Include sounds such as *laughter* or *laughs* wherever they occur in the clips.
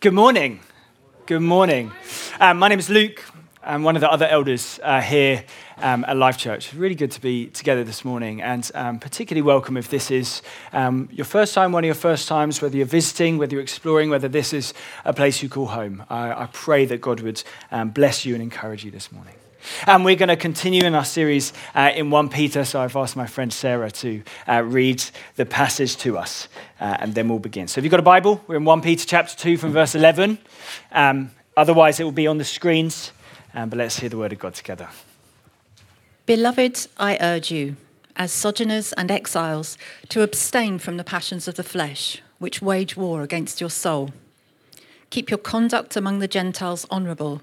Good morning. Good morning. Um, my name is Luke. I'm one of the other elders uh, here um, at Life Church. Really good to be together this morning, and um, particularly welcome if this is um, your first time, one of your first times, whether you're visiting, whether you're exploring, whether this is a place you call home. I, I pray that God would um, bless you and encourage you this morning. And we're going to continue in our series uh, in 1 Peter. So I've asked my friend Sarah to uh, read the passage to us, uh, and then we'll begin. So if you've got a Bible, we're in 1 Peter chapter 2 from verse 11. Um, otherwise, it will be on the screens. Um, but let's hear the word of God together. Beloved, I urge you, as sojourners and exiles, to abstain from the passions of the flesh, which wage war against your soul. Keep your conduct among the Gentiles honourable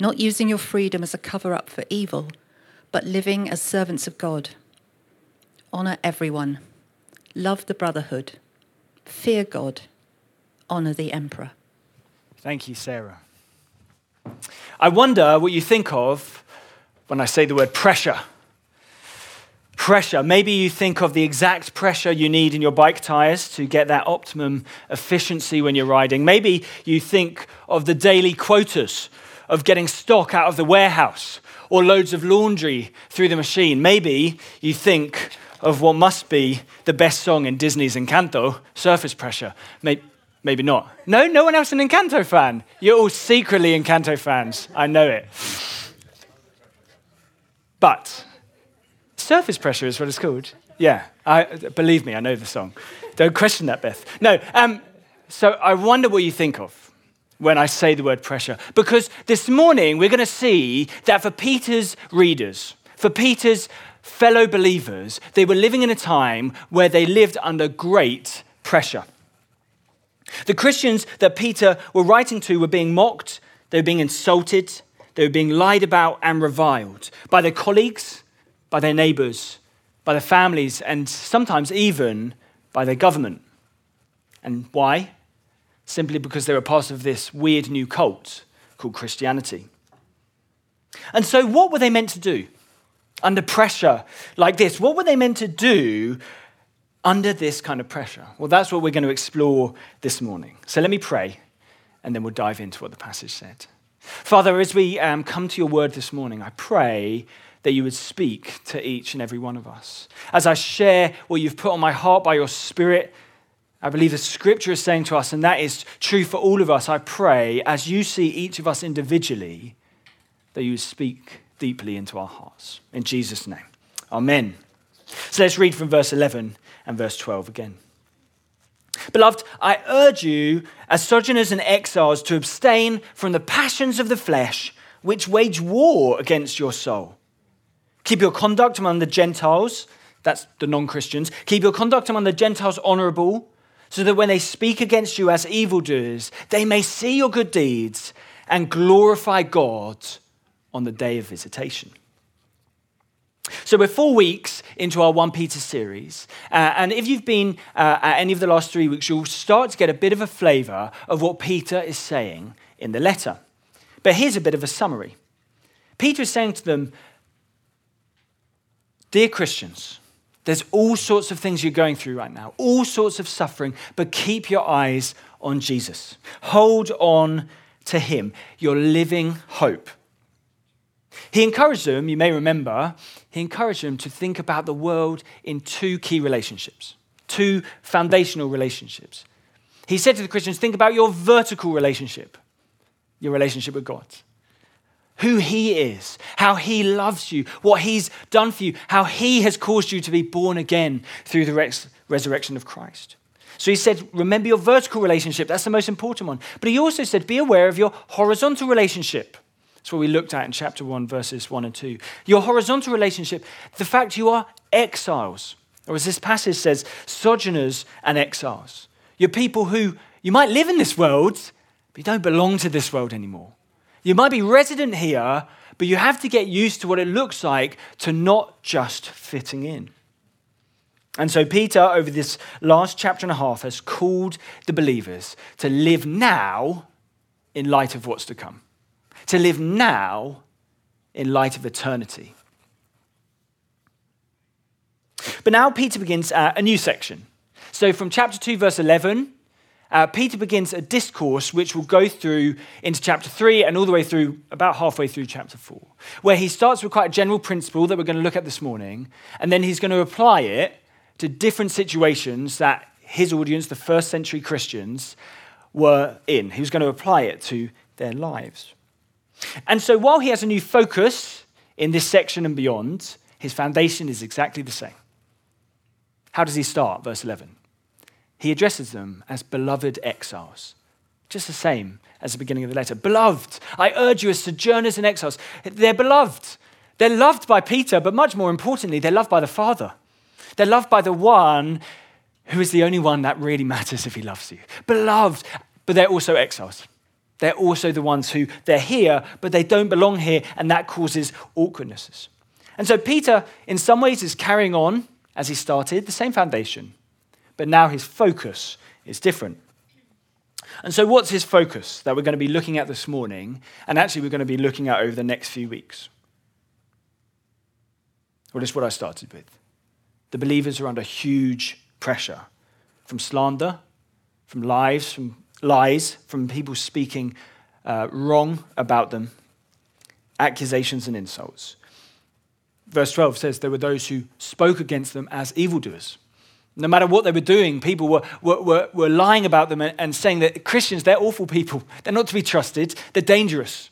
not using your freedom as a cover up for evil, but living as servants of God. Honour everyone, love the brotherhood, fear God, honour the emperor. Thank you, Sarah. I wonder what you think of when I say the word pressure. Pressure. Maybe you think of the exact pressure you need in your bike tires to get that optimum efficiency when you're riding. Maybe you think of the daily quotas of getting stock out of the warehouse or loads of laundry through the machine. Maybe you think of what must be the best song in Disney's Encanto, Surface Pressure. Maybe, maybe not. No, no one else an Encanto fan. You're all secretly Encanto fans. I know it. But surface pressure is what it's called. Yeah, I, believe me, I know the song. Don't question that, Beth. No, um, so I wonder what you think of when I say the word pressure. Because this morning we're going to see that for Peter's readers, for Peter's fellow believers, they were living in a time where they lived under great pressure. The Christians that Peter were writing to were being mocked, they were being insulted, they were being lied about and reviled by their colleagues, by their neighbors, by their families, and sometimes even by their government. And why? Simply because they were part of this weird new cult called Christianity. And so, what were they meant to do under pressure like this? What were they meant to do under this kind of pressure? Well, that's what we're going to explore this morning. So, let me pray, and then we'll dive into what the passage said. Father, as we um, come to your word this morning, I pray that you would speak to each and every one of us. As I share what you've put on my heart by your Spirit, I believe the scripture is saying to us, and that is true for all of us. I pray, as you see each of us individually, that you speak deeply into our hearts. In Jesus' name. Amen. So let's read from verse 11 and verse 12 again. Beloved, I urge you, as sojourners and exiles, to abstain from the passions of the flesh, which wage war against your soul. Keep your conduct among the Gentiles, that's the non Christians, keep your conduct among the Gentiles honorable so that when they speak against you as evildoers, they may see your good deeds and glorify God on the day of visitation. So, we're four weeks into our 1 Peter series. Uh, and if you've been uh, at any of the last three weeks, you'll start to get a bit of a flavor of what Peter is saying in the letter. But here's a bit of a summary Peter is saying to them, Dear Christians, there's all sorts of things you're going through right now, all sorts of suffering, but keep your eyes on Jesus. Hold on to Him, your living hope. He encouraged them, you may remember, he encouraged them to think about the world in two key relationships, two foundational relationships. He said to the Christians, think about your vertical relationship, your relationship with God who He is, how He loves you, what He's done for you, how He has caused you to be born again through the res- resurrection of Christ. So He said, remember your vertical relationship, that's the most important one. But He also said, be aware of your horizontal relationship. That's what we looked at in chapter 1, verses 1 and 2. Your horizontal relationship, the fact you are exiles, or as this passage says, sojourners and exiles. You're people who You might live in this world, but you don't belong to this world anymore. You might be resident here, but you have to get used to what it looks like to not just fitting in. And so, Peter, over this last chapter and a half, has called the believers to live now in light of what's to come, to live now in light of eternity. But now Peter begins uh, a new section. So, from chapter 2, verse 11, uh, Peter begins a discourse which will go through into chapter 3 and all the way through about halfway through chapter 4, where he starts with quite a general principle that we're going to look at this morning, and then he's going to apply it to different situations that his audience, the first century Christians, were in. He was going to apply it to their lives. And so while he has a new focus in this section and beyond, his foundation is exactly the same. How does he start? Verse 11. He addresses them as beloved exiles, just the same as the beginning of the letter. Beloved, I urge you as sojourners and exiles. They're beloved. They're loved by Peter, but much more importantly, they're loved by the Father. They're loved by the one who is the only one that really matters if he loves you. Beloved, but they're also exiles. They're also the ones who they're here, but they don't belong here, and that causes awkwardnesses. And so Peter, in some ways, is carrying on as he started, the same foundation, but now his focus is different. And so, what's his focus that we're going to be looking at this morning, and actually we're going to be looking at over the next few weeks? Well, it's what I started with. The believers are under huge pressure from slander, from lies, from lies, from people speaking uh, wrong about them, accusations and insults. Verse 12 says there were those who spoke against them as evildoers. No matter what they were doing, people were, were, were, were lying about them and, and saying that Christians, they're awful people. They're not to be trusted, they're dangerous.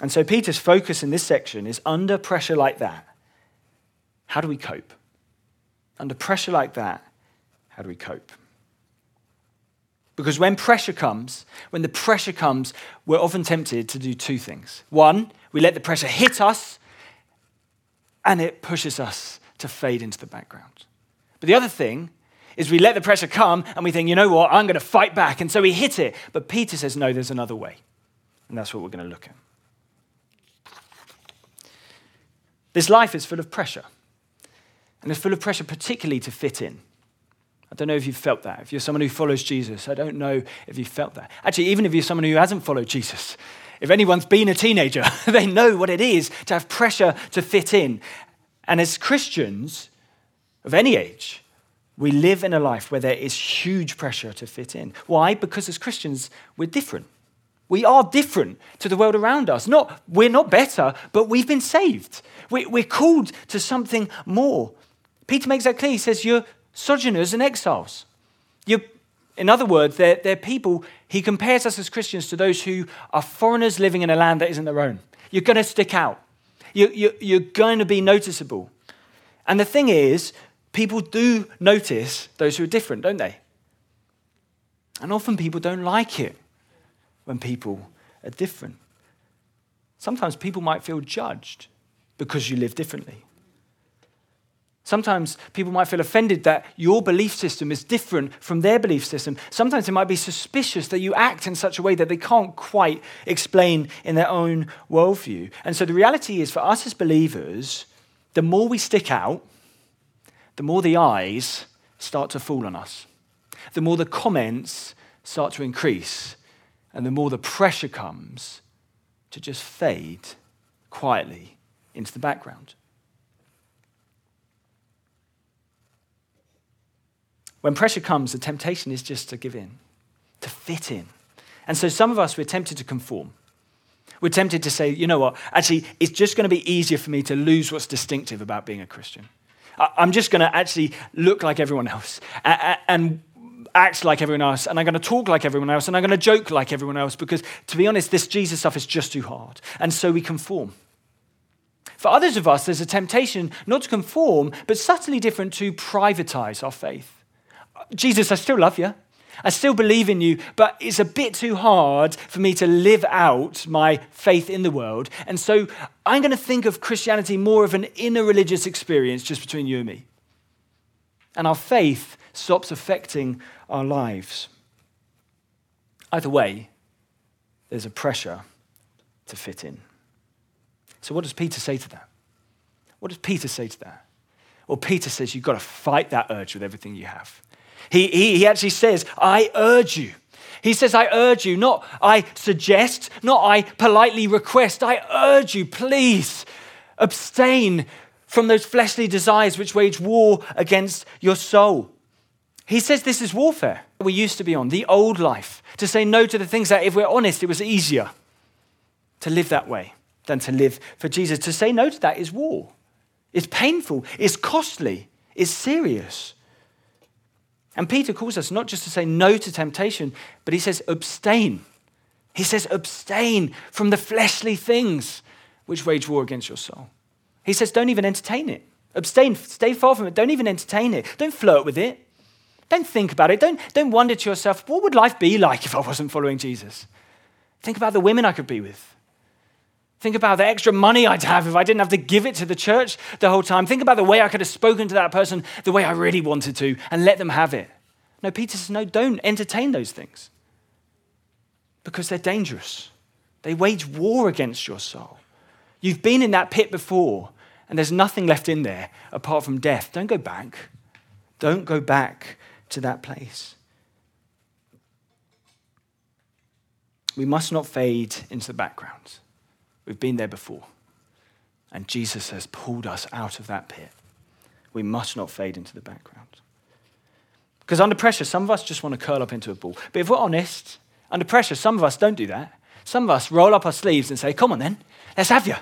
And so Peter's focus in this section is under pressure like that. How do we cope? Under pressure like that, how do we cope? Because when pressure comes, when the pressure comes, we're often tempted to do two things. One, we let the pressure hit us and it pushes us to fade into the background. But the other thing is we let the pressure come and we think, you know what, I'm going to fight back. And so we hit it. But Peter says, no, there's another way. And that's what we're going to look at. This life is full of pressure. And it's full of pressure, particularly to fit in. I don't know if you've felt that. If you're someone who follows Jesus, I don't know if you've felt that. Actually, even if you're someone who hasn't followed Jesus, if anyone's been a teenager, *laughs* they know what it is to have pressure to fit in. And as Christians of any age, we live in a life where there is huge pressure to fit in. Why? Because as Christians, we're different. We are different to the world around us. Not, we're not better, but we've been saved. We, we're called to something more. Peter makes that clear. He says, You're sojourners and exiles. You're, in other words, they're, they're people, he compares us as Christians to those who are foreigners living in a land that isn't their own. You're going to stick out, you, you, you're going to be noticeable. And the thing is, people do notice those who are different, don't they? And often people don't like it when people are different. Sometimes people might feel judged because you live differently. Sometimes people might feel offended that your belief system is different from their belief system. Sometimes they might be suspicious that you act in such a way that they can't quite explain in their own worldview. And so the reality is for us as believers, the more we stick out, the more the eyes start to fall on us, the more the comments start to increase, and the more the pressure comes to just fade quietly into the background. When pressure comes, the temptation is just to give in, to fit in. And so some of us, we're tempted to conform. We're tempted to say, you know what, actually, it's just going to be easier for me to lose what's distinctive about being a Christian. I'm just going to actually look like everyone else and act like everyone else, and I'm going to talk like everyone else, and I'm going to joke like everyone else, because to be honest, this Jesus stuff is just too hard. And so we conform. For others of us, there's a temptation not to conform, but subtly different to privatize our faith. Jesus, I still love you. I still believe in you, but it's a bit too hard for me to live out my faith in the world. And so I'm going to think of Christianity more of an inner religious experience just between you and me. And our faith stops affecting our lives. Either way, there's a pressure to fit in. So, what does Peter say to that? What does Peter say to that? Well, Peter says you've got to fight that urge with everything you have. He, he, he actually says, I urge you. He says, I urge you, not I suggest, not I politely request. I urge you, please abstain from those fleshly desires which wage war against your soul. He says this is warfare we used to be on, the old life, to say no to the things that, if we're honest, it was easier to live that way than to live for Jesus. To say no to that is war. It's painful, it's costly, it's serious. And Peter calls us not just to say no to temptation, but he says abstain. He says abstain from the fleshly things which wage war against your soul. He says don't even entertain it. Abstain, stay far from it. Don't even entertain it. Don't flirt with it. Don't think about it. Don't, don't wonder to yourself, what would life be like if I wasn't following Jesus? Think about the women I could be with. Think about the extra money I'd have if I didn't have to give it to the church the whole time. Think about the way I could have spoken to that person the way I really wanted to and let them have it. No, Peter says, no, don't entertain those things because they're dangerous. They wage war against your soul. You've been in that pit before and there's nothing left in there apart from death. Don't go back. Don't go back to that place. We must not fade into the background. We've been there before. And Jesus has pulled us out of that pit. We must not fade into the background. Because under pressure, some of us just want to curl up into a ball. But if we're honest, under pressure, some of us don't do that. Some of us roll up our sleeves and say, Come on then, let's have you.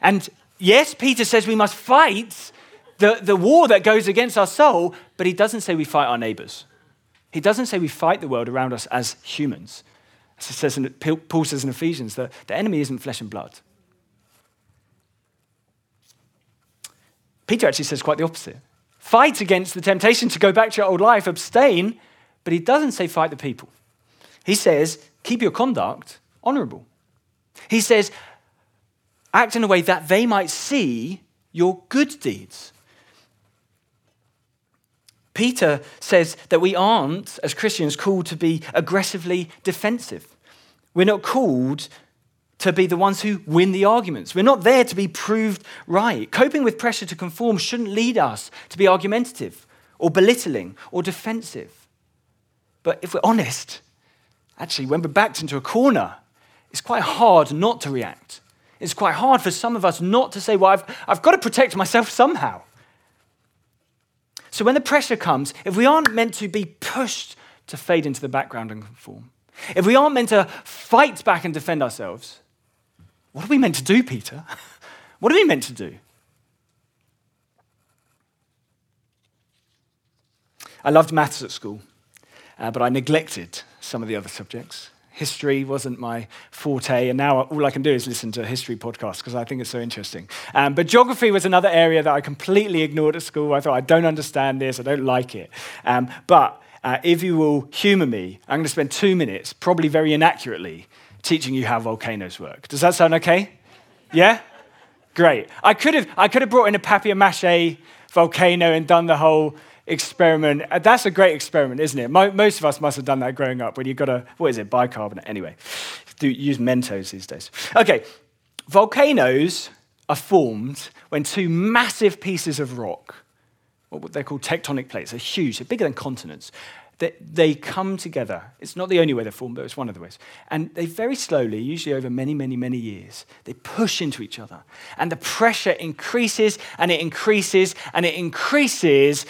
And yes, Peter says we must fight the, the war that goes against our soul, but he doesn't say we fight our neighbors. He doesn't say we fight the world around us as humans. Says in, Paul says in Ephesians, the, the enemy isn't flesh and blood. Peter actually says quite the opposite. Fight against the temptation to go back to your old life, abstain, but he doesn't say fight the people. He says keep your conduct honorable. He says act in a way that they might see your good deeds. Peter says that we aren't, as Christians, called to be aggressively defensive. We're not called to be the ones who win the arguments. We're not there to be proved right. Coping with pressure to conform shouldn't lead us to be argumentative or belittling or defensive. But if we're honest, actually, when we're backed into a corner, it's quite hard not to react. It's quite hard for some of us not to say, well, I've, I've got to protect myself somehow. So when the pressure comes, if we aren't meant to be pushed to fade into the background and conform, if we aren't meant to fight back and defend ourselves, what are we meant to do, Peter? *laughs* What are we meant to do? I loved maths at school, uh, but I neglected some of the other subjects history wasn't my forte, and now all I can do is listen to history podcasts because I think it's so interesting. Um, but geography was another area that I completely ignored at school. I thought, I don't understand this, I don't like it. Um, but uh, if you will humor me, I'm going to spend two minutes, probably very inaccurately, teaching you how volcanoes work. Does that sound okay? Yeah? Great. I could have, I could have brought in a papier mache volcano and done the whole experiment. Uh, that's a great experiment, isn't it? Most of us must have done that growing up when you've got a, what is it, bicarbonate? Anyway, do use Mentos these days. Okay, volcanoes are formed when two massive pieces of rock, what they're called tectonic plates, are huge, they're bigger than continents. They, they come together. It's not the only way they're formed, but it's one of the ways. And they very slowly, usually over many, many, many years, they push into each other. And the pressure increases and it increases and it increases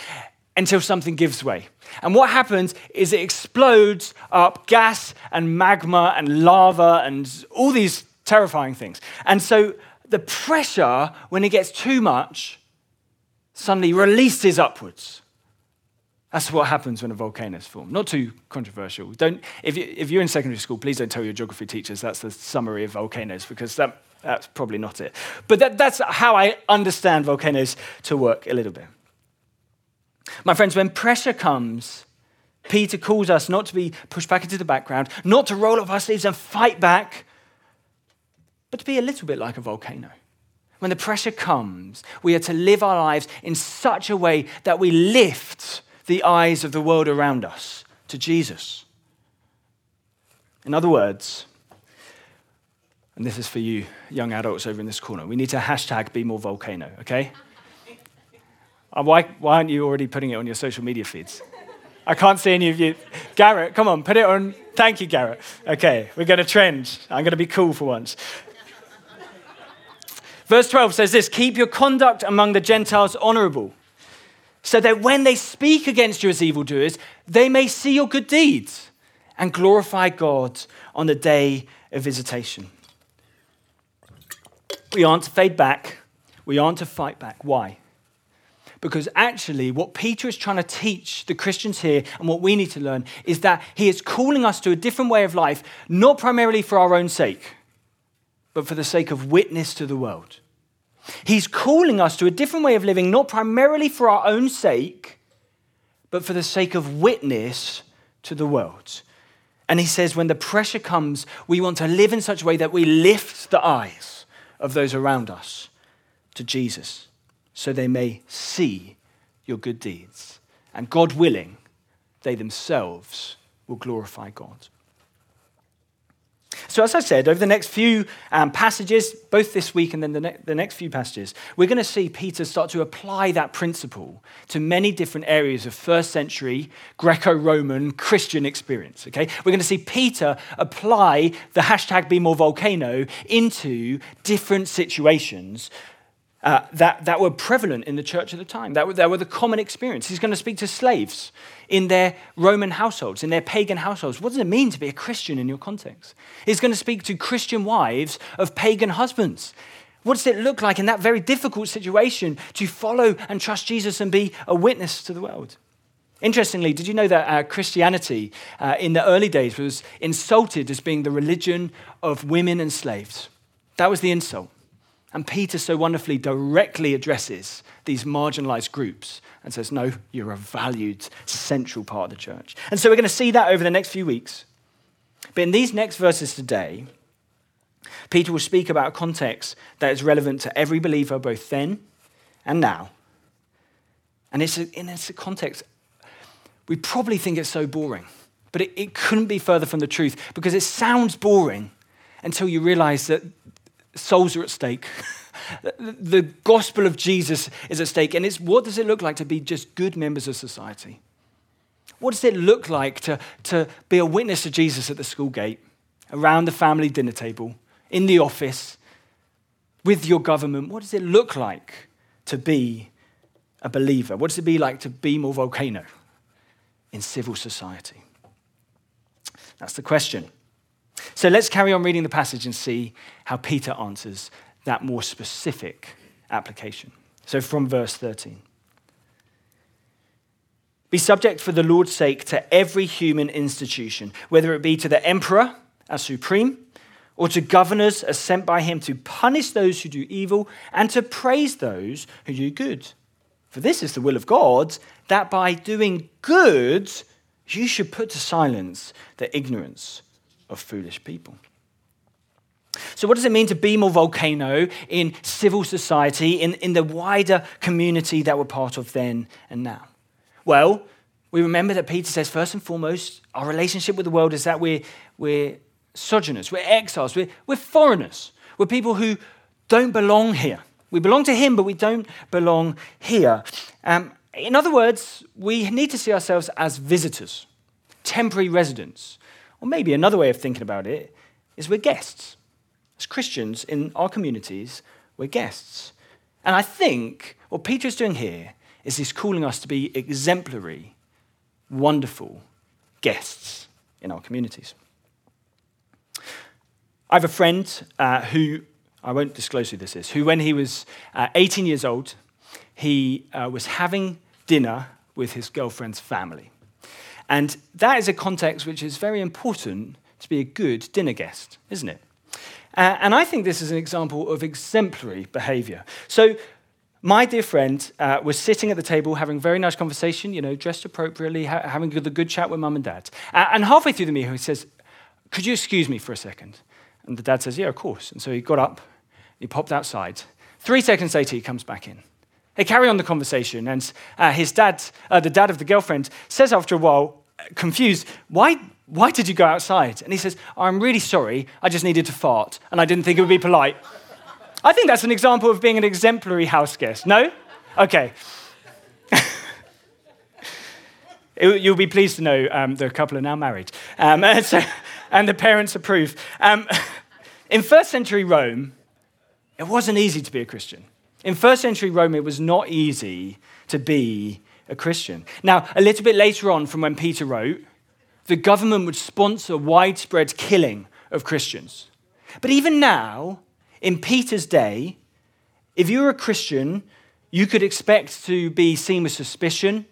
until something gives way. And what happens is it explodes up gas and magma and lava and all these terrifying things. And so the pressure, when it gets too much, suddenly releases upwards. That's what happens when a volcano is formed. Not too controversial. Don't, if, you, if you're in secondary school, please don't tell your geography teachers that's the summary of volcanoes because that, that's probably not it. But that, that's how I understand volcanoes to work a little bit. My friends, when pressure comes, Peter calls us not to be pushed back into the background, not to roll up our sleeves and fight back, but to be a little bit like a volcano. When the pressure comes, we are to live our lives in such a way that we lift the eyes of the world around us to Jesus. In other words, and this is for you young adults over in this corner, we need to hashtag be more volcano, okay? Why, why aren't you already putting it on your social media feeds? I can't see any of you. Garrett, come on, put it on. Thank you, Garrett. Okay, we're going to trend. I'm going to be cool for once. Verse 12 says this Keep your conduct among the Gentiles honorable, so that when they speak against you as evildoers, they may see your good deeds and glorify God on the day of visitation. We aren't to fade back, we aren't to fight back. Why? Because actually, what Peter is trying to teach the Christians here and what we need to learn is that he is calling us to a different way of life, not primarily for our own sake, but for the sake of witness to the world. He's calling us to a different way of living, not primarily for our own sake, but for the sake of witness to the world. And he says, when the pressure comes, we want to live in such a way that we lift the eyes of those around us to Jesus so they may see your good deeds. And God willing, they themselves will glorify God. So, as I said, over the next few um, passages, both this week and then the, ne- the next few passages, we're going to see Peter start to apply that principle to many different areas of first century Greco Roman Christian experience. Okay? We're going to see Peter apply the hashtag be more volcano into different situations uh, that, that were prevalent in the church at the time, that were, that were the common experience. He's going to speak to slaves in their Roman households, in their pagan households. What does it mean to be a Christian in your context? He's going to speak to Christian wives of pagan husbands. What does it look like in that very difficult situation to follow and trust Jesus and be a witness to the world? Interestingly, did you know that uh, Christianity uh, in the early days was insulted as being the religion of women and slaves? That was the insult. And Peter so wonderfully directly addresses these marginalized groups and says, No, you're a valued, central part of the church. And so we're going to see that over the next few weeks. But in these next verses today, Peter will speak about a context that is relevant to every believer, both then and now. And it's a, in it's a context, we probably think it's so boring, but it, it couldn't be further from the truth because it sounds boring until you realize that souls are at stake. the gospel of Jesus is at stake. And it's what does it look like to be just good members of society? What does it look like to, to be a witness to Jesus at the school gate, around the family dinner table, in the office, with your government? What does it look like to be a believer? What does it be like to be more volcano in civil society? That's the question. So let's carry on reading the passage and see how Peter answers that more specific application. So from verse 13. Be subject for the Lord's sake to every human institution, whether it be to the emperor as supreme, or to governors as sent by him to punish those who do evil and to praise those who do good. For this is the will of God, that by doing good you should put to silence the ignorance of foolish people. So, what does it mean to be more volcano in civil society, in, in the wider community that we're part of then and now? Well, we remember that Peter says, first and foremost, our relationship with the world is that we're, we're sojourners, we're exiles, we're, we're foreigners, we're people who don't belong here. We belong to Him, but we don't belong here. Um, in other words, we need to see ourselves as visitors, temporary residents, or maybe another way of thinking about it is we're guests. As Christians in our communities, we're guests. And I think what Peter is doing here is he's calling us to be exemplary, wonderful guests in our communities. I have a friend uh, who, I won't disclose who this is, who, when he was uh, 18 years old, he uh, was having dinner with his girlfriend's family. And that is a context which is very important to be a good dinner guest, isn't it? Uh, and I think this is an example of exemplary behavior. So, my dear friend uh, was sitting at the table having a very nice conversation, you know, dressed appropriately, ha- having the good chat with mum and dad. Uh, and halfway through the meal, he says, Could you excuse me for a second? And the dad says, Yeah, of course. And so he got up, he popped outside. Three seconds later, he comes back in. They carry on the conversation, and uh, his dad, uh, the dad of the girlfriend, says after a while, confused, why, Why did you go outside? And he says, I'm really sorry. I just needed to fart, and I didn't think it would be polite. I think that's an example of being an exemplary house guest. No? Okay. *laughs* You'll be pleased to know um, the couple are now married. Um, and, *laughs* so, and the parents approve. Um, *laughs* in first century Rome, it wasn't easy to be a Christian. In first century Rome, it was not easy to be a Christian. Now, a little bit later on from when Peter wrote, the government would sponsor widespread killing of Christians. But even now, in Peter's day, if you were a Christian, you could expect to be seen with suspicion,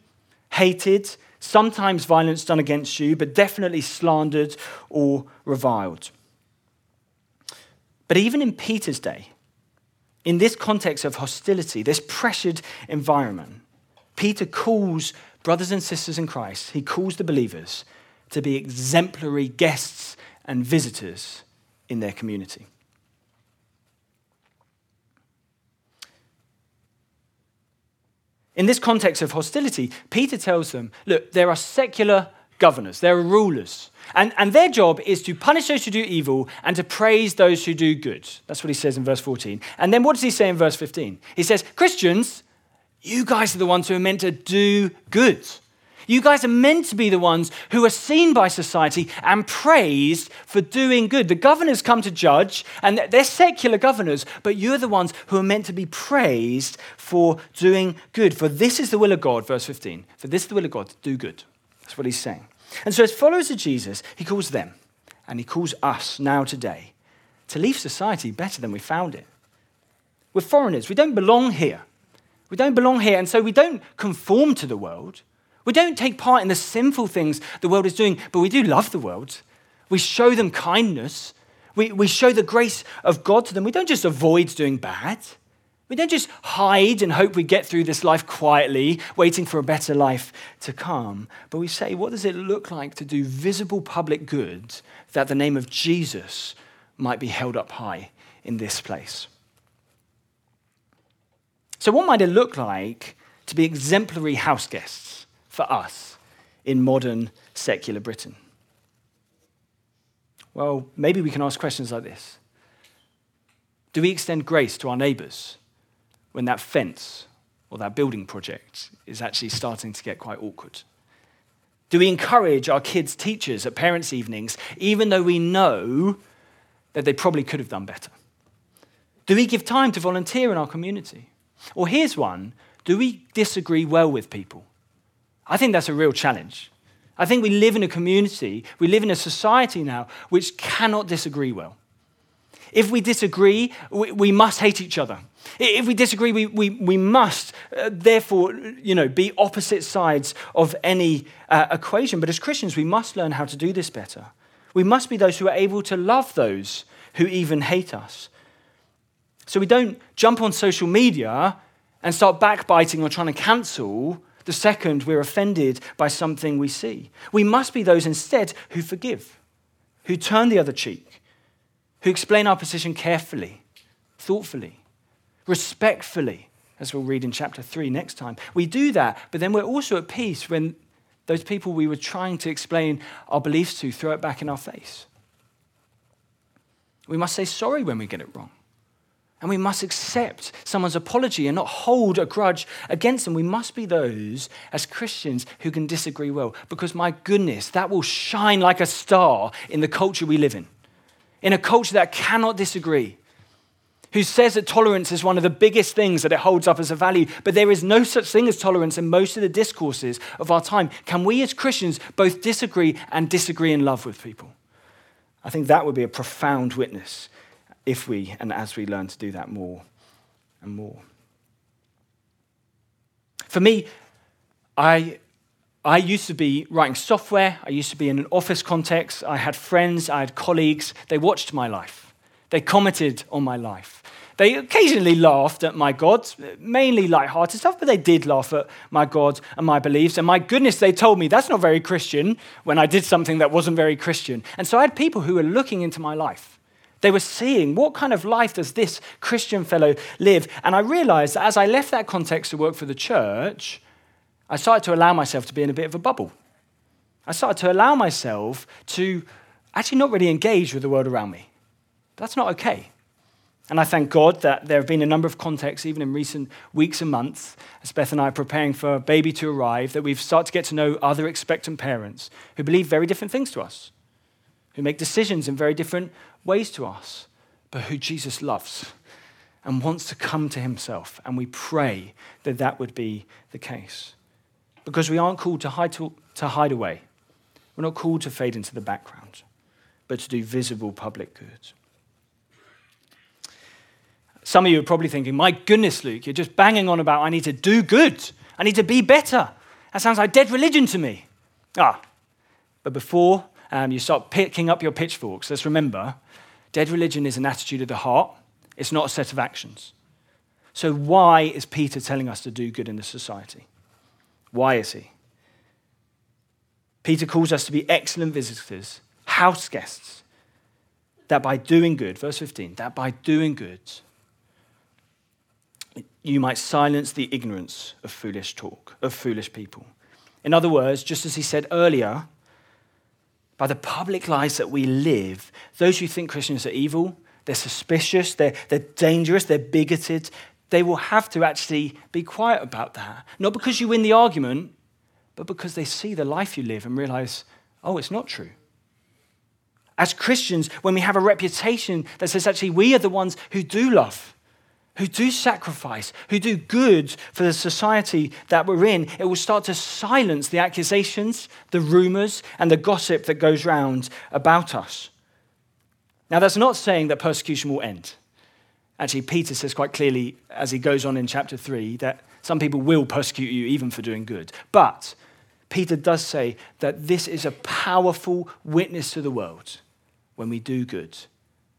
hated, sometimes violence done against you, but definitely slandered or reviled. But even in Peter's day, in this context of hostility, this pressured environment, Peter calls brothers and sisters in Christ, he calls the believers to be exemplary guests and visitors in their community. In this context of hostility, Peter tells them look, there are secular governors, there are rulers, and, and their job is to punish those who do evil and to praise those who do good. That's what he says in verse 14. And then what does he say in verse 15? He says, Christians, you guys are the ones who are meant to do good. You guys are meant to be the ones who are seen by society and praised for doing good. The governors come to judge, and they're secular governors, but you're the ones who are meant to be praised for doing good. For this is the will of God, verse 15. For this is the will of God, to do good. That's what he's saying. And so, as followers of Jesus, he calls them, and he calls us now today, to leave society better than we found it. We're foreigners. We don't belong here. We don't belong here, and so we don't conform to the world. We don't take part in the sinful things the world is doing, but we do love the world. We show them kindness. We, we show the grace of God to them. We don't just avoid doing bad. We don't just hide and hope we get through this life quietly, waiting for a better life to come. But we say, what does it look like to do visible public good that the name of Jesus might be held up high in this place? So, what might it look like to be exemplary house guests? for us in modern secular Britain? Well, maybe we can ask questions like this Do we extend grace to our neighbours when that fence or that building project is actually starting to get quite awkward? Do we encourage our kids' teachers at parents' evenings, even though we know that they probably could have done better? Do we give time to volunteer in our community? Or here's one do we disagree well with people? I think that's a real challenge. I think we live in a community, we live in a society now which cannot disagree well. If we disagree, we, we must hate each other. If we disagree, we, we, we must, uh, therefore, you know, be opposite sides of any uh, equation. But as Christians, we must learn how to do this better. We must be those who are able to love those who even hate us. So we don't jump on social media and start backbiting or trying to cancel the second, we're offended by something we see. We must be those instead who forgive, who turn the other cheek, who explain our position carefully, thoughtfully, respectfully, as we'll read in chapter 3 next time. We do that, but then we're also at peace when those people we were trying to explain our beliefs to throw it back in our face. We must say sorry when we get it wrong. And we must accept someone's apology and not hold a grudge against them. We must be those, as Christians, who can disagree well. Because, my goodness, that will shine like a star in the culture we live in. In a culture that cannot disagree, who says that tolerance is one of the biggest things that it holds up as a value. But there is no such thing as tolerance in most of the discourses of our time. Can we, as Christians, both disagree and disagree in love with people? I think that would be a profound witness if we and as we learn to do that more and more. For me, I, I used to be writing software, I used to be in an office context, I had friends, I had colleagues, they watched my life, they commented on my life. They occasionally laughed at my God, mainly light-hearted stuff, but they did laugh at my God and my beliefs. And my goodness, they told me that's not very Christian when I did something that wasn't very Christian. And so I had people who were looking into my life. They were seeing what kind of life does this Christian fellow live? And I realized that as I left that context to work for the church, I started to allow myself to be in a bit of a bubble. I started to allow myself to actually not really engage with the world around me. That's not okay. And I thank God that there have been a number of contexts, even in recent weeks and months, as Beth and I are preparing for a baby to arrive, that we've started to get to know other expectant parents who believe very different things to us, who make decisions in very different ways to us, but who Jesus loves and wants to come to himself. And we pray that that would be the case. Because we aren't called to hide, to, to hide away, we're not called to fade into the background, but to do visible public good. Some of you are probably thinking, my goodness, Luke, you're just banging on about I need to do good. I need to be better. That sounds like dead religion to me. Ah, but before um, you start picking up your pitchforks, let's remember dead religion is an attitude of the heart, it's not a set of actions. So, why is Peter telling us to do good in the society? Why is he? Peter calls us to be excellent visitors, house guests, that by doing good, verse 15, that by doing good, you might silence the ignorance of foolish talk, of foolish people. In other words, just as he said earlier, by the public lives that we live, those who think Christians are evil, they're suspicious, they're, they're dangerous, they're bigoted, they will have to actually be quiet about that. Not because you win the argument, but because they see the life you live and realize, oh, it's not true. As Christians, when we have a reputation that says actually we are the ones who do love, who do sacrifice, who do good for the society that we're in, it will start to silence the accusations, the rumors, and the gossip that goes round about us. Now, that's not saying that persecution will end. Actually, Peter says quite clearly as he goes on in chapter 3 that some people will persecute you even for doing good. But Peter does say that this is a powerful witness to the world when we do good,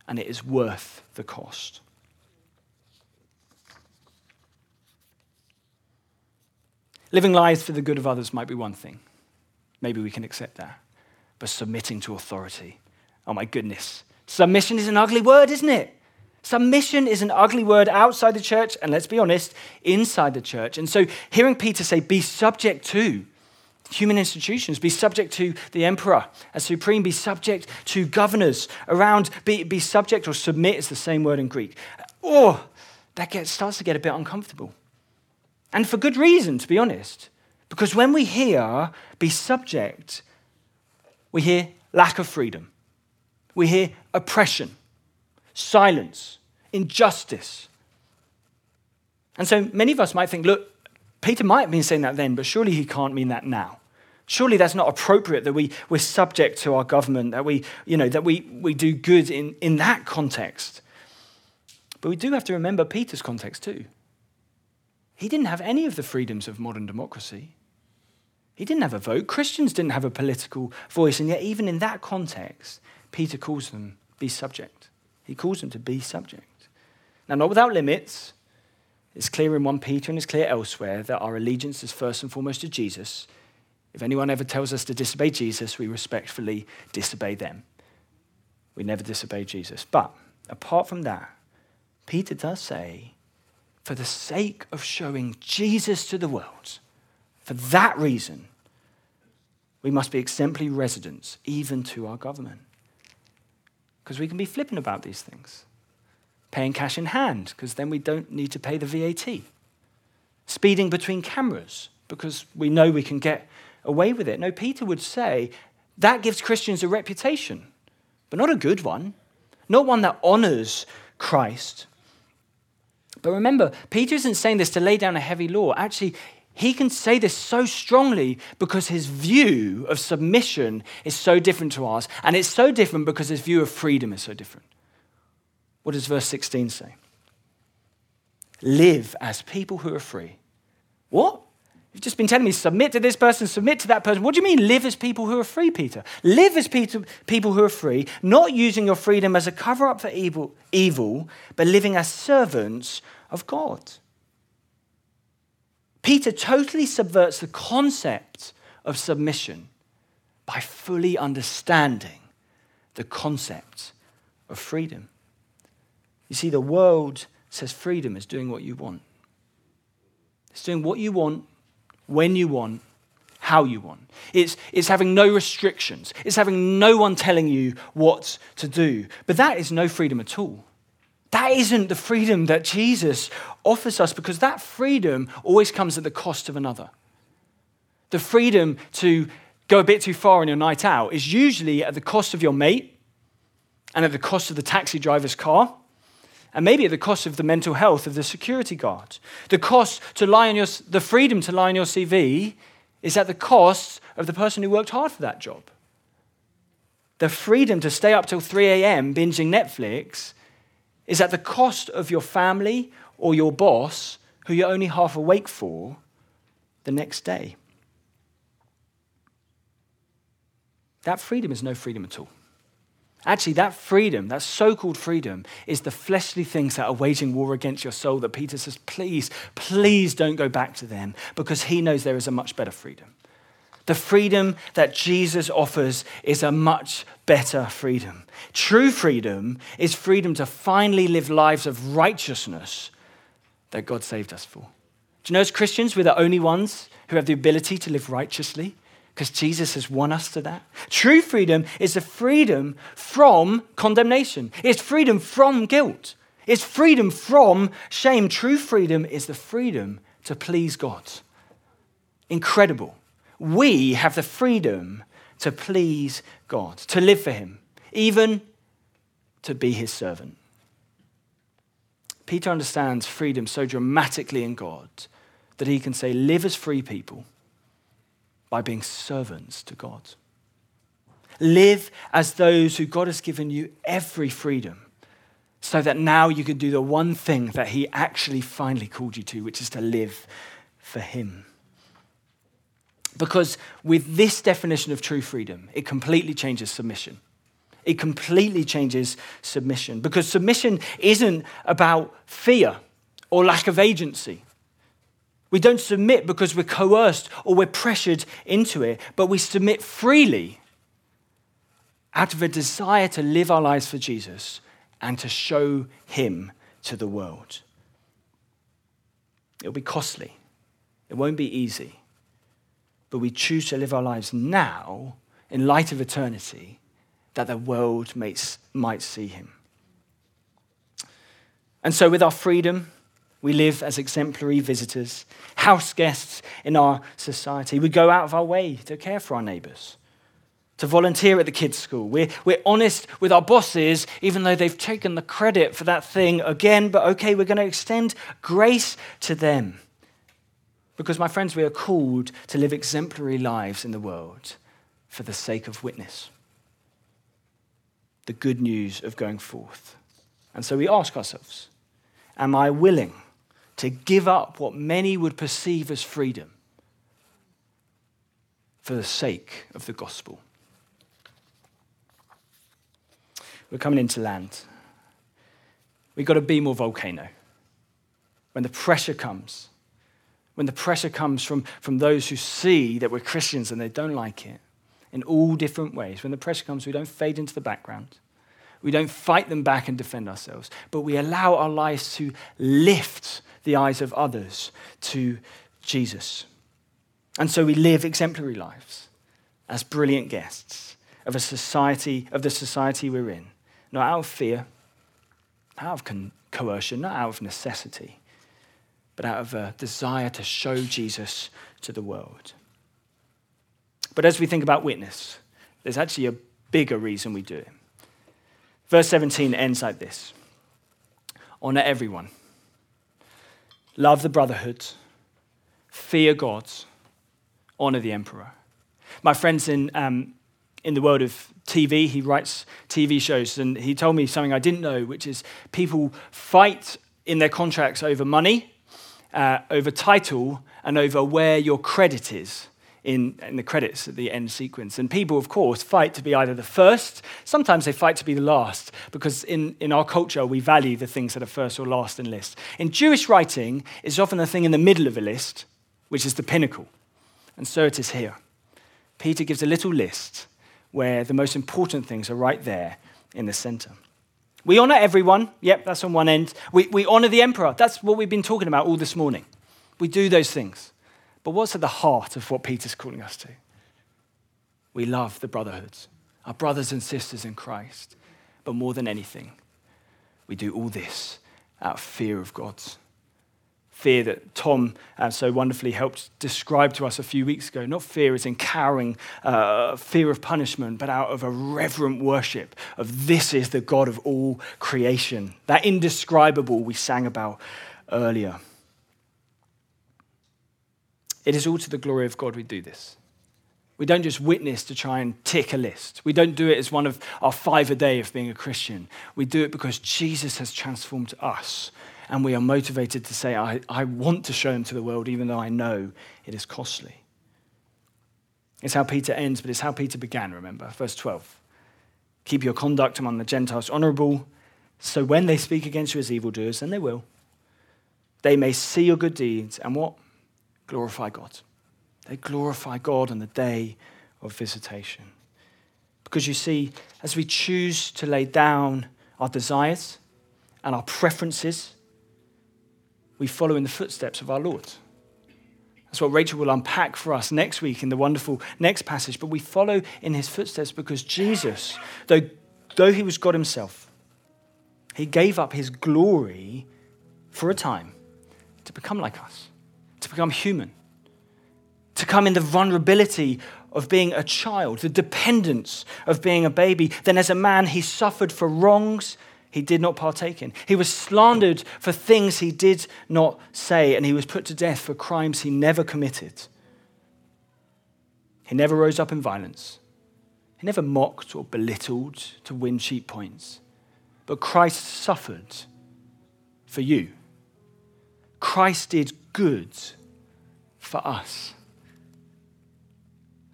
and it is worth the cost. Living lives for the good of others might be one thing. Maybe we can accept that. But submitting to authority, oh my goodness. Submission is an ugly word, isn't it? Submission is an ugly word outside the church, and let's be honest, inside the church. And so hearing Peter say, be subject to human institutions, be subject to the emperor as supreme, be subject to governors around, be, be subject or submit is the same word in Greek. Oh, that gets, starts to get a bit uncomfortable. And for good reason, to be honest. Because when we hear be subject, we hear lack of freedom, we hear oppression, silence, injustice. And so many of us might think, look, Peter might have been saying that then, but surely he can't mean that now. Surely that's not appropriate that we, we're subject to our government, that we, you know, that we, we do good in, in that context. But we do have to remember Peter's context too. He didn't have any of the freedoms of modern democracy. He didn't have a vote. Christians didn't have a political voice. And yet, even in that context, Peter calls them be subject. He calls them to be subject. Now, not without limits. It's clear in 1 Peter and it's clear elsewhere that our allegiance is first and foremost to Jesus. If anyone ever tells us to disobey Jesus, we respectfully disobey them. We never disobey Jesus. But apart from that, Peter does say for the sake of showing Jesus to the world, for that reason, we must be exemplary residents, even to our government. Because we can be flippant about these things. Paying cash in hand, because then we don't need to pay the VAT. Speeding between cameras, because we know we can get away with it. No, Peter would say that gives Christians a reputation, but not a good one, not one that honors Christ, but remember, Peter isn't saying this to lay down a heavy law. Actually, he can say this so strongly because his view of submission is so different to ours. And it's so different because his view of freedom is so different. What does verse 16 say? Live as people who are free. What? You've just been telling me submit to this person, submit to that person. What do you mean live as people who are free, Peter? Live as people who are free, not using your freedom as a cover up for evil, evil, but living as servants of God. Peter totally subverts the concept of submission by fully understanding the concept of freedom. You see, the world says freedom is doing what you want. It's doing what you want when you want, how you want. It's, it's having no restrictions. It's having no one telling you what to do. But that is no freedom at all. That isn't the freedom that Jesus offers us because that freedom always comes at the cost of another. The freedom to go a bit too far on your night out is usually at the cost of your mate and at the cost of the taxi driver's car and maybe at the cost of the mental health of the security guard. The cost to lie on your, the freedom to lie on your CV is at the cost of the person who worked hard for that job. The freedom to stay up till 3 a.m. binging Netflix is at the cost of your family or your boss who you're only half awake for the next day. That freedom is no freedom at all. Actually, that freedom, that so called freedom, is the fleshly things that are waging war against your soul that Peter says, please, please don't go back to them because he knows there is a much better freedom. The freedom that Jesus offers is a much better freedom. True freedom is freedom to finally live lives of righteousness that God saved us for. Do you know, as Christians, we're the only ones who have the ability to live righteously because Jesus has won us to that. True freedom is the freedom from condemnation, it's freedom from guilt, it's freedom from shame. True freedom is the freedom to please God. Incredible we have the freedom to please God, to live for Him, even to be His servant. Peter understands freedom so dramatically in God that he can say, Live as free people by being servants to God. Live as those who God has given you every freedom so that now you can do the one thing that He actually finally called you to, which is to live for Him. Because with this definition of true freedom, it completely changes submission. It completely changes submission because submission isn't about fear or lack of agency. We don't submit because we're coerced or we're pressured into it, but we submit freely out of a desire to live our lives for Jesus and to show Him to the world. It'll be costly, it won't be easy but we choose to live our lives now in light of eternity that the world might, see him. And so, with our freedom, we live as exemplary visitors, house guests in our society. We go out of our way to care for our neighbours, to volunteer at the kids' school. We're, we're honest with our bosses, even though they've taken the credit for that thing again, but okay, we're going to extend grace to them. Because, my friends, we are called to live exemplary lives in the world for the sake of witness, the good news of going forth. And so we ask ourselves Am I willing to give up what many would perceive as freedom for the sake of the gospel? We're coming into land. We've got to be more volcano. When the pressure comes, when the pressure comes from, from those who see that we're Christians and they don't like it in all different ways. When the pressure comes, we don't fade into the background. We don't fight them back and defend ourselves, but we allow our lives to lift the eyes of others to Jesus. And so we live exemplary lives as brilliant guests of a society, of the society we're in, not out of fear, not out of con- coercion, not out of necessity, but out of a desire to show Jesus to the world. But as we think about witness, there's actually a bigger reason we do it. Verse 17 ends like this Honor everyone, love the brotherhood, fear God, honor the emperor. My friends in, um, in the world of TV, he writes TV shows, and he told me something I didn't know, which is people fight in their contracts over money uh, over title and over where your credit is in, in the credits at the end sequence. And people, of course, fight to be either the first, sometimes they fight to be the last, because in, in our culture, we value the things that are first or last in lists. In Jewish writing, it's often the thing in the middle of a list, which is the pinnacle. And so it is here. Peter gives a little list where the most important things are right there in the center. We honor everyone. Yep, that's on one end. We, we honor the emperor. That's what we've been talking about all this morning. We do those things. But what's at the heart of what Peter's calling us to? We love the brotherhoods, our brothers and sisters in Christ. But more than anything, we do all this out of fear of God's fear that Tom uh, so wonderfully helped describe to us a few weeks ago. Not fear as in cowering, uh, fear of punishment, but out of a reverent worship of this is the God of all creation. That indescribable we sang about earlier. It is all to the glory of God we do this. We don't just witness to try and tick a list. We don't do it as one of our five a day of being a Christian. We do it because Jesus has transformed us and we are motivated to say, I, I want to show him to the world, even though I know it is costly. It's how Peter ends, but it's how Peter began, remember? Verse 12. Keep your conduct among the Gentiles honorable, so when they speak against you as evildoers, and they will, they may see your good deeds and what? Glorify God. They glorify God on the day of visitation. Because you see, as we choose to lay down our desires and our preferences we follow in the footsteps of our Lord. That's what Rachel will unpack for us next week in the wonderful next passage. But we follow in his footsteps because Jesus, though, though he was God himself, he gave up his glory for a time to become like us, to become human, to come in the vulnerability of being a child, the dependence of being a baby. Then, as a man, he suffered for wrongs he did not partake in. He was slandered for things he did not say, and he was put to death for crimes he never committed. He never rose up in violence. He never mocked or belittled to win cheap points. But Christ suffered for you. Christ did good for us.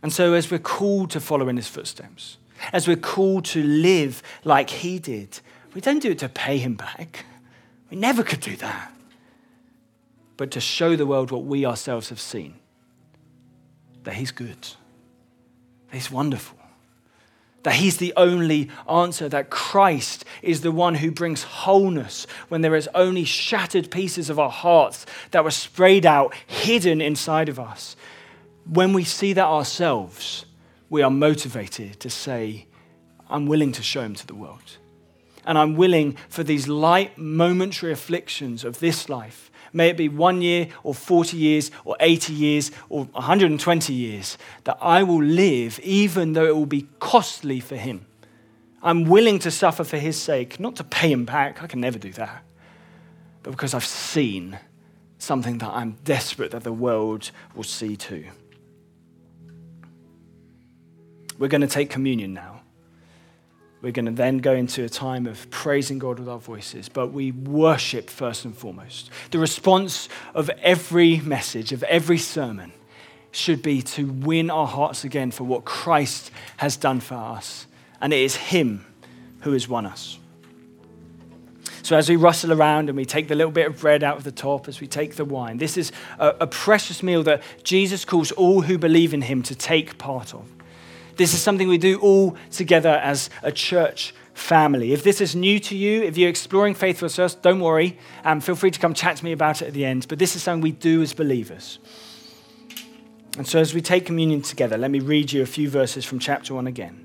And so, as we're called to follow in his footsteps, as we're called to live like he did, we don't do it to pay him back. We never could do that. But to show the world what we ourselves have seen that he's good, that he's wonderful, that he's the only answer, that Christ is the one who brings wholeness when there is only shattered pieces of our hearts that were sprayed out, hidden inside of us. When we see that ourselves, we are motivated to say, I'm willing to show him to the world and I'm willing for these light, momentary afflictions of this life, may it be one year or 40 years or 80 years or 120 years, that I will live even though it will be costly for him. I'm willing to suffer for his sake, not to pay him back, I can never do that, but because I've seen something that I'm desperate that the world will see too. We're going to take communion now. We're going to then go into a time of praising God with our voices, but we worship first and foremost. The response of every message, of every sermon, should be to win our hearts again for what Christ has done for us. And it is Him who has won us. So, as we rustle around and we take the little bit of bread out of the top, as we take the wine, this is a, a precious meal that Jesus calls all who believe in Him to take part of. This is something we do all together as a church family. If this is new to you, if you're exploring faith for us, don't worry. Um, feel free to come chat to me about it at the end. But this is something we do as believers. And so, as we take communion together, let me read you a few verses from chapter 1 again.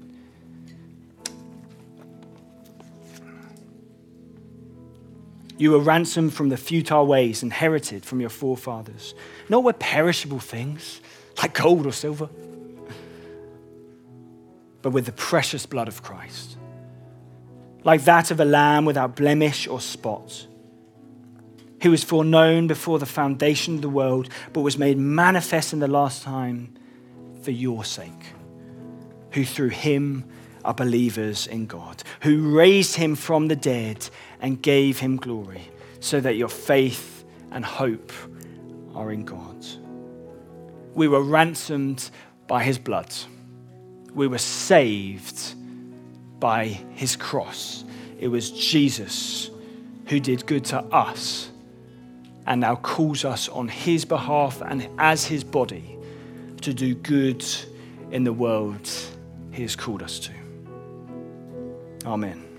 You were ransomed from the futile ways inherited from your forefathers, not with perishable things like gold or silver but with the precious blood of Christ, like that of a lamb without blemish or spot, who was foreknown before the foundation of the world, but was made manifest in the last time for your sake, who through him are believers in God, who raised him from the dead and gave him glory, so that your faith and hope are in God. We were ransomed by his blood we were saved by his cross. It was Jesus who did good to us and now calls us on his behalf and as his body to do good in the world he has called us to. Amen.